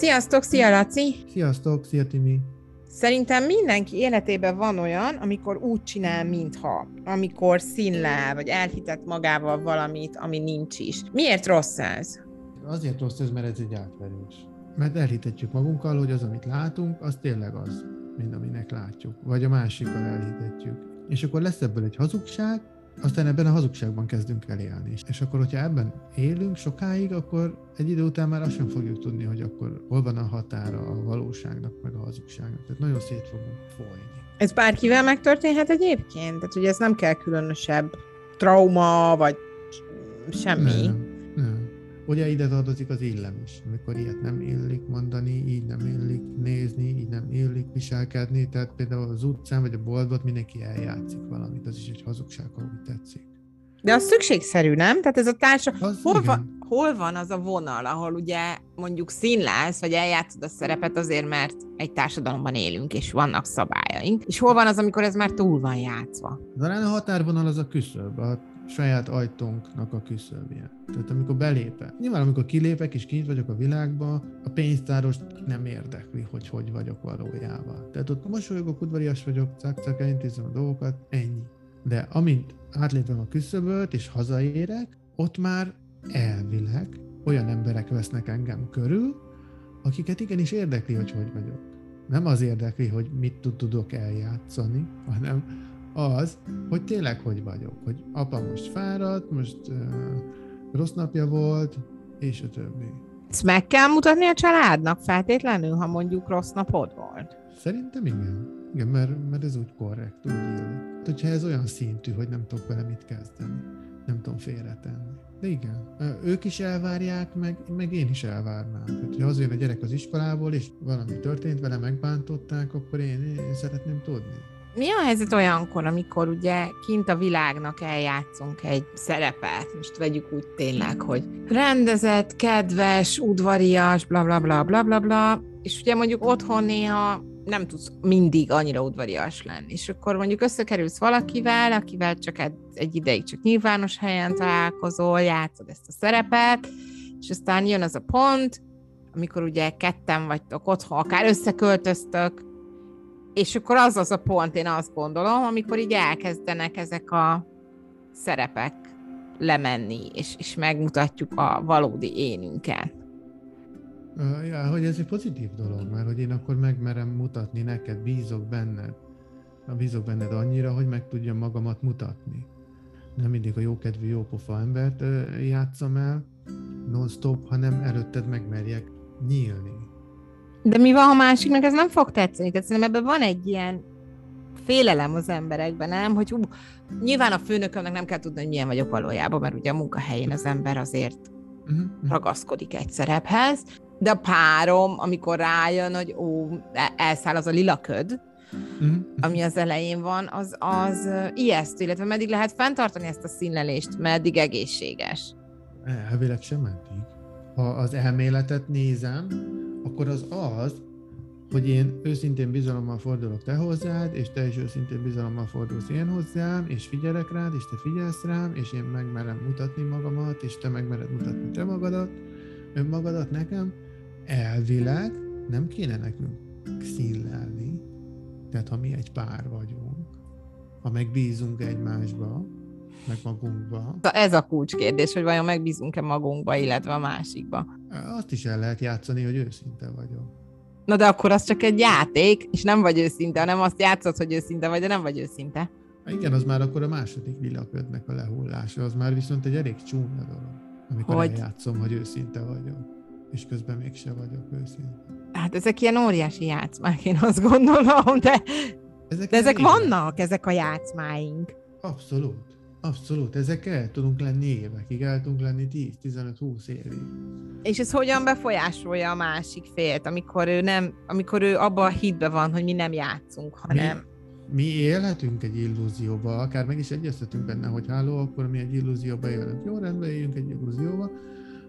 Sziasztok, szia Laci! Sziasztok, szia Timi! Szerintem mindenki életében van olyan, amikor úgy csinál, mintha, amikor színlel, vagy elhitett magával valamit, ami nincs is. Miért rossz ez? Azért rossz ez, mert ez egy átverés. Mert elhitetjük magunkkal, hogy az, amit látunk, az tényleg az, mint aminek látjuk. Vagy a másikkal elhitetjük. És akkor lesz ebből egy hazugság, aztán ebben a hazugságban kezdünk el élni. És akkor, hogyha ebben élünk sokáig, akkor egy idő után már azt sem fogjuk tudni, hogy akkor hol van a határa a valóságnak, meg a hazugságnak. Tehát nagyon szét fogunk folyni. Ez bárkivel megtörténhet egyébként? Tehát, hogy ez nem kell különösebb trauma, vagy semmi? Nem. Ugye ide tartozik az illem is, amikor ilyet nem illik mondani, így nem illik nézni, így nem illik viselkedni, tehát például az utcán vagy a boltban mindenki eljátszik valamit, az is egy hazugság, ha úgy tetszik. De az szükségszerű, nem? Tehát ez a társa... Hol van, hol van az a vonal, ahol ugye mondjuk színlálsz, vagy eljátszod a szerepet azért, mert egy társadalomban élünk, és vannak szabályaink, és hol van az, amikor ez már túl van játszva? Talán a határvonal az a küszöb, a saját ajtónknak a küszöbje. Tehát amikor belépek. Nyilván amikor kilépek és kint vagyok a világba, a pénztáros nem érdekli, hogy hogy vagyok valójában. Tehát ott mosolyogok, udvarias vagyok, cak-cak, elintézem a dolgokat, ennyi. De amint átlépem a küszöböt és hazaérek, ott már elvileg olyan emberek vesznek engem körül, akiket igenis érdekli, hogy hogy vagyok. Nem az érdekli, hogy mit tudok eljátszani, hanem az, hogy tényleg hogy vagyok, hogy apa most fáradt, most uh, rossz napja volt, és a többi. Ezt meg kell mutatni a családnak feltétlenül, ha mondjuk rossz napod volt? Szerintem igen. Igen, mert, mert ez úgy korrekt, úgy illik. Hogyha ez olyan szintű, hogy nem tudok vele mit kezdeni, nem tudom félretenni. De igen, ők is elvárják, meg, meg én is elvárnám. Tehát, ha az jön a gyerek az iskolából, és valami történt vele, megbántották, akkor én, én szeretném tudni. Mi a helyzet olyankor, amikor ugye kint a világnak eljátszunk egy szerepet, most vegyük úgy tényleg, hogy rendezett, kedves, udvarias, bla bla bla bla bla bla, és ugye mondjuk otthon néha nem tudsz mindig annyira udvarias lenni. És akkor mondjuk összekerülsz valakivel, akivel csak egy, egy ideig csak nyilvános helyen találkozol, játszod ezt a szerepet, és aztán jön az a pont, amikor ugye ketten vagytok otthon, akár összeköltöztök, és akkor az az a pont, én azt gondolom, amikor így elkezdenek ezek a szerepek lemenni, és, és megmutatjuk a valódi énünket. Ja, hogy ez egy pozitív dolog, mert hogy én akkor megmerem mutatni neked, bízok benned. Bízok benned annyira, hogy meg tudjam magamat mutatni. Nem mindig a jókedvű, jópofa embert játszom el non-stop, hanem előtted megmerjek nyílni. De mi van, ha másiknak ez nem fog tetszeni? Tehát szerintem ebben van egy ilyen félelem az emberekben, nem? Hogy ú, nyilván a főnökömnek nem kell tudni, hogy milyen vagyok valójában, mert ugye a munkahelyén az ember azért uh-huh. ragaszkodik egy szerephez, de a párom, amikor rájön, hogy ó, e, elszáll az a lila köd, uh-huh. ami az elején van, az, az ijesztő, illetve meddig lehet fenntartani ezt a színlelést, meddig egészséges. Elvileg sem meddig. Ha az elméletet nézem, akkor az az, hogy én őszintén bizalommal fordulok te hozzád, és te is őszintén bizalommal fordulsz én hozzám, és figyelek rád, és te figyelsz rám, és én megmerem mutatni magamat, és te megmered mutatni te magadat, önmagadat nekem, elvileg nem kéne nekünk színlelni. Tehát ha mi egy pár vagyunk, ha megbízunk egymásba, meg magunkba. Ez a kulcskérdés, hogy vajon megbízunk-e magunkba, illetve a másikba. Azt is el lehet játszani, hogy őszinte vagyok. Na de akkor az csak egy játék, és nem vagy őszinte, hanem azt játszod, hogy őszinte vagy, de nem vagy őszinte. Igen, az már akkor a második világködnek a lehullása, az már viszont egy elég csúnya dolog, amikor hogy? eljátszom, hogy őszinte vagyok, és közben mégse vagyok őszinte. Hát ezek ilyen óriási játszmák, én azt gondolom, de ezek, de ezek vannak, ezek a játszmáink. Abszolút. Abszolút, ezek el tudunk lenni évekig, el tudunk lenni 10-15-20 évig. És ez hogyan befolyásolja a másik félt, amikor ő nem, amikor ő abban a hitbe van, hogy mi nem játszunk, hanem... Mi, mi élhetünk egy illúzióba, akár meg is egyeztetünk benne, hogy háló, akkor mi egy illúzióba élünk. Jó, rendben éljünk egy illúzióba.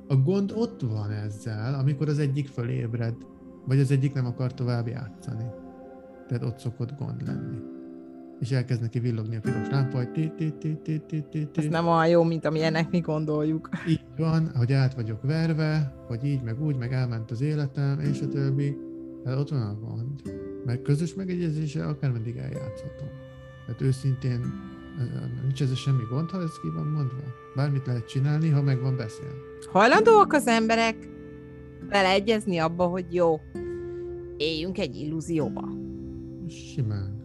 A gond ott van ezzel, amikor az egyik fölébred, vagy az egyik nem akar tovább játszani. Tehát ott szokott gond lenni. És elkezd neki villogni a piros lámpa, hogy ti ti ti ti ti ti Ez nem olyan jó, mint amilyennek mi gondoljuk. Így van, hogy át vagyok verve, hogy így, meg úgy, meg elment az életem, és a többi. Hát ott van a gond. Mert közös megegyezése akármeddig eljátszhatom. Tehát őszintén nincs ez semmi gond, ha ez ki van mondva. Bármit lehet csinálni, ha meg van beszél. Hajlandóak az emberek beleegyezni abba, hogy jó, éljünk egy illúzióba. Simán.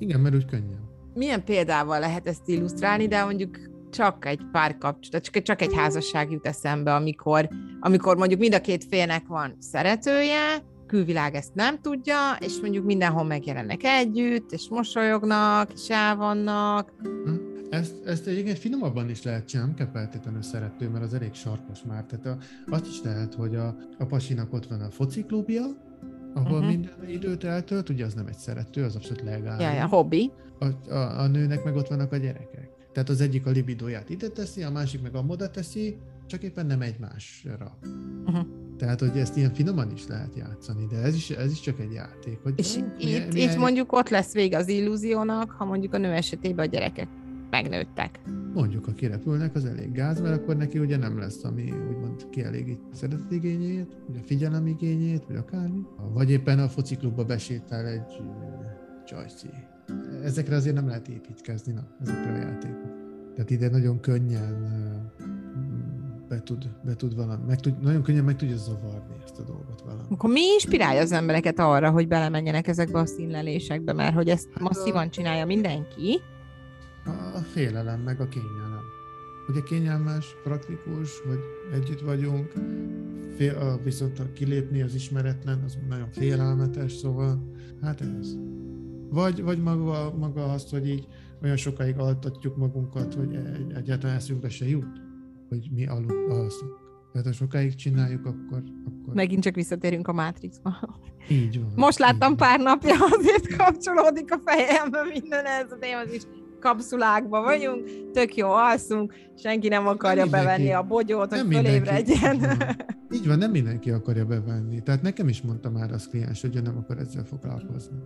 Igen, mert úgy könnyen. Milyen példával lehet ezt illusztrálni, de mondjuk csak egy pár kapcsolat, csak, csak egy házasság jut eszembe, amikor, amikor mondjuk mind a két félnek van szeretője, külvilág ezt nem tudja, és mondjuk mindenhol megjelennek együtt, és mosolyognak, és elvannak. Hm? Ezt, ezt egyébként finomabban is lehet csinálni, nem kell feltétlenül szerető, mert az elég sarkos már. Tehát a, azt is lehet, hogy a, a pasinak ott van a fociklubja, ahol uh-huh. minden időt eltölt, ugye az nem egy szerető, az abszolút legális. Ja, ja, hobbi. A, a, a nőnek meg ott vannak a gyerekek. Tehát az egyik a libidóját ide teszi, a másik meg a moda teszi, csak éppen nem egymásra. Uh-huh. Tehát, hogy ezt ilyen finoman is lehet játszani, de ez is, ez is csak egy játék. Hogy és ó, itt, milyen, itt mondjuk ott lesz vége az illúziónak, ha mondjuk a nő esetében a gyerekek megnőttek. Mondjuk, ha kirepülnek, az elég gáz, mert akkor neki ugye nem lesz, ami úgymond kielégít a szeretetigényét, vagy a figyelemigényét, vagy akármi. Vagy éppen a fociklubba besétál egy csajci. Ezekre azért nem lehet építkezni, na, ezekre a játékok. Tehát ide nagyon könnyen be tud, be tud valami, meg tud, nagyon könnyen meg tudja zavarni ezt a dolgot valami. Akkor mi inspirálja az embereket arra, hogy belemenjenek ezekbe a színlelésekbe, mert hogy ezt masszívan csinálja mindenki? A, félelem, meg a kényelem. Ugye kényelmes, praktikus, hogy együtt vagyunk, fél, a, viszont a kilépni az ismeretlen, az nagyon félelmetes, szóval hát ez. Vagy, vagy maga, maga azt, hogy így olyan sokáig altatjuk magunkat, hogy egy, egyáltalán eszünkbe se jut hogy mi alud, alszunk. Tehát ha sokáig csináljuk, akkor, akkor... Megint csak visszatérünk a Matrixba. Így van. Most láttam van. pár napja, azért kapcsolódik a fejembe minden ez a téma, is kapszulákban vagyunk, tök jó alszunk, senki nem akarja nem bevenni a bogyót, hogy fölébredjen. Így van. így van, nem mindenki akarja bevenni. Tehát nekem is mondta már az kliens, hogy ő nem akar ezzel foglalkozni.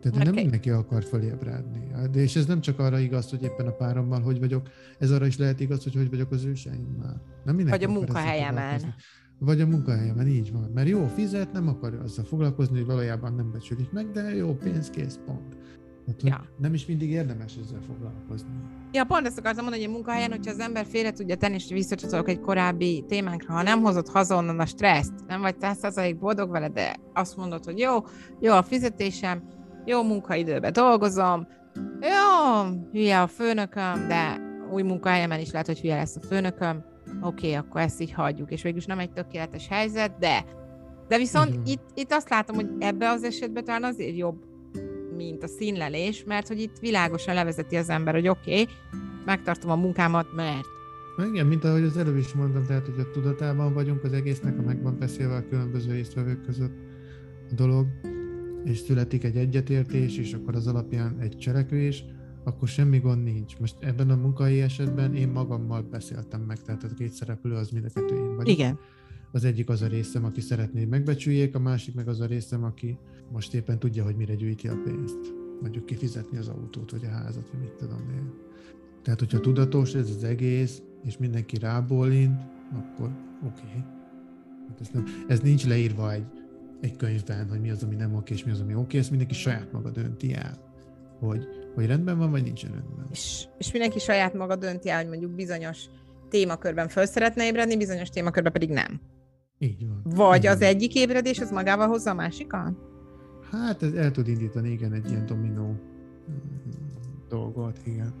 Tehát okay. nem mindenki akar fölébredni. De és ez nem csak arra igaz, hogy éppen a párommal hogy vagyok, ez arra is lehet igaz, hogy hogy vagyok az őseimmel. Nem mindenki Vagy a munkahelyemen. Vagy a munkahelyemen, így van. Mert jó fizet, nem akar azzal foglalkozni, hogy valójában nem becsülik meg, de jó pénz, kész, pont. Hát, ja. Nem is mindig érdemes ezzel foglalkozni. Ja, pont ezt akartam mondani, hogy a munkahelyen, hogyha az ember félre tudja tenni, és visszacsatolok egy korábbi témánkra, ha nem hozott haza onnan a stresszt, nem vagy százalék boldog vele, de azt mondod, hogy jó, jó a fizetésem, jó munkaidőben dolgozom, jó, hülye a főnököm, de új munkahelyemen is lehet, hogy hülye lesz a főnököm, oké, okay, akkor ezt így hagyjuk, és végülis nem egy tökéletes helyzet, de de viszont uh-huh. itt, itt azt látom, hogy ebbe az esetben talán azért jobb, mint a színlelés, mert hogy itt világosan levezeti az ember, hogy oké, okay, megtartom a munkámat, mert igen, mint ahogy az előbb is mondtam, tehát, hogy a tudatában vagyunk az egésznek, a meg van beszélve a különböző résztvevők között a dolog, és születik egy egyetértés, és akkor az alapján egy cselekvés, akkor semmi gond nincs. Most ebben a munkai esetben én magammal beszéltem meg, tehát a két szereplő az mind a kettő én vagyok. Igen. Az egyik az a részem, aki szeretné, hogy megbecsüljék, a másik meg az a részem, aki most éppen tudja, hogy mire gyűjti a pénzt. Mondjuk kifizetni az autót, vagy a házat, vagy mit tudom én. Tehát, hogyha tudatos ez az egész, és mindenki rábólint, akkor oké. Okay. Hát ez, nem, ez nincs leírva egy egy könyvben, hogy mi az, ami nem oké, és mi az, ami oké, ezt mindenki saját maga dönti el, hogy, hogy rendben van, vagy nincsen rendben. És, és mindenki saját maga dönti el, hogy mondjuk bizonyos témakörben föl szeretne ébredni, bizonyos témakörben pedig nem. Így van. Vagy Így az van. egyik ébredés, az magával hozza a másikat? Hát ez el tud indítani, igen, egy ilyen dominó mm, dolgot, igen.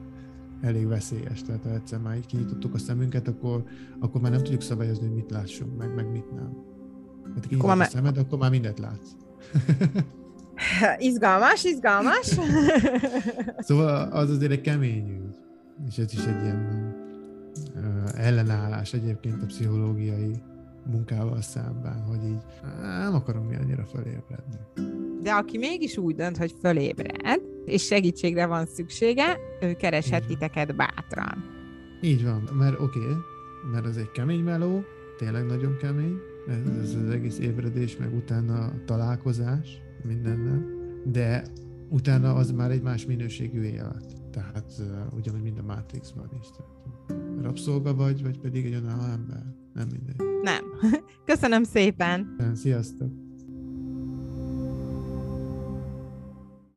Elég veszélyes, tehát ha egyszer már így kinyitottuk a szemünket, akkor, akkor már nem tudjuk szabályozni, hogy mit lássunk meg, meg mit nem. Hát már... a szemed, akkor már mindent látsz. izgalmas, izgalmas. szóval az azért egy kemény ügy. És ez is egy ilyen ellenállás egyébként a pszichológiai munkával szemben, hogy így nem akarom mi annyira fölébredni. De aki mégis úgy dönt, hogy fölébred, és segítségre van szüksége, ő kereshet titeket bátran. Így van, mert oké, okay, mert ez egy kemény meló, tényleg nagyon kemény, ez, ez az egész ébredés, meg utána a találkozás mindennel, de utána az már egy más minőségű élet. Tehát uh, ugyanúgy mind a Matrixban is. Tehát, rabszolga vagy, vagy pedig egy önálló ember. Nem mindegy. Nem. Köszönöm szépen. Sziasztok!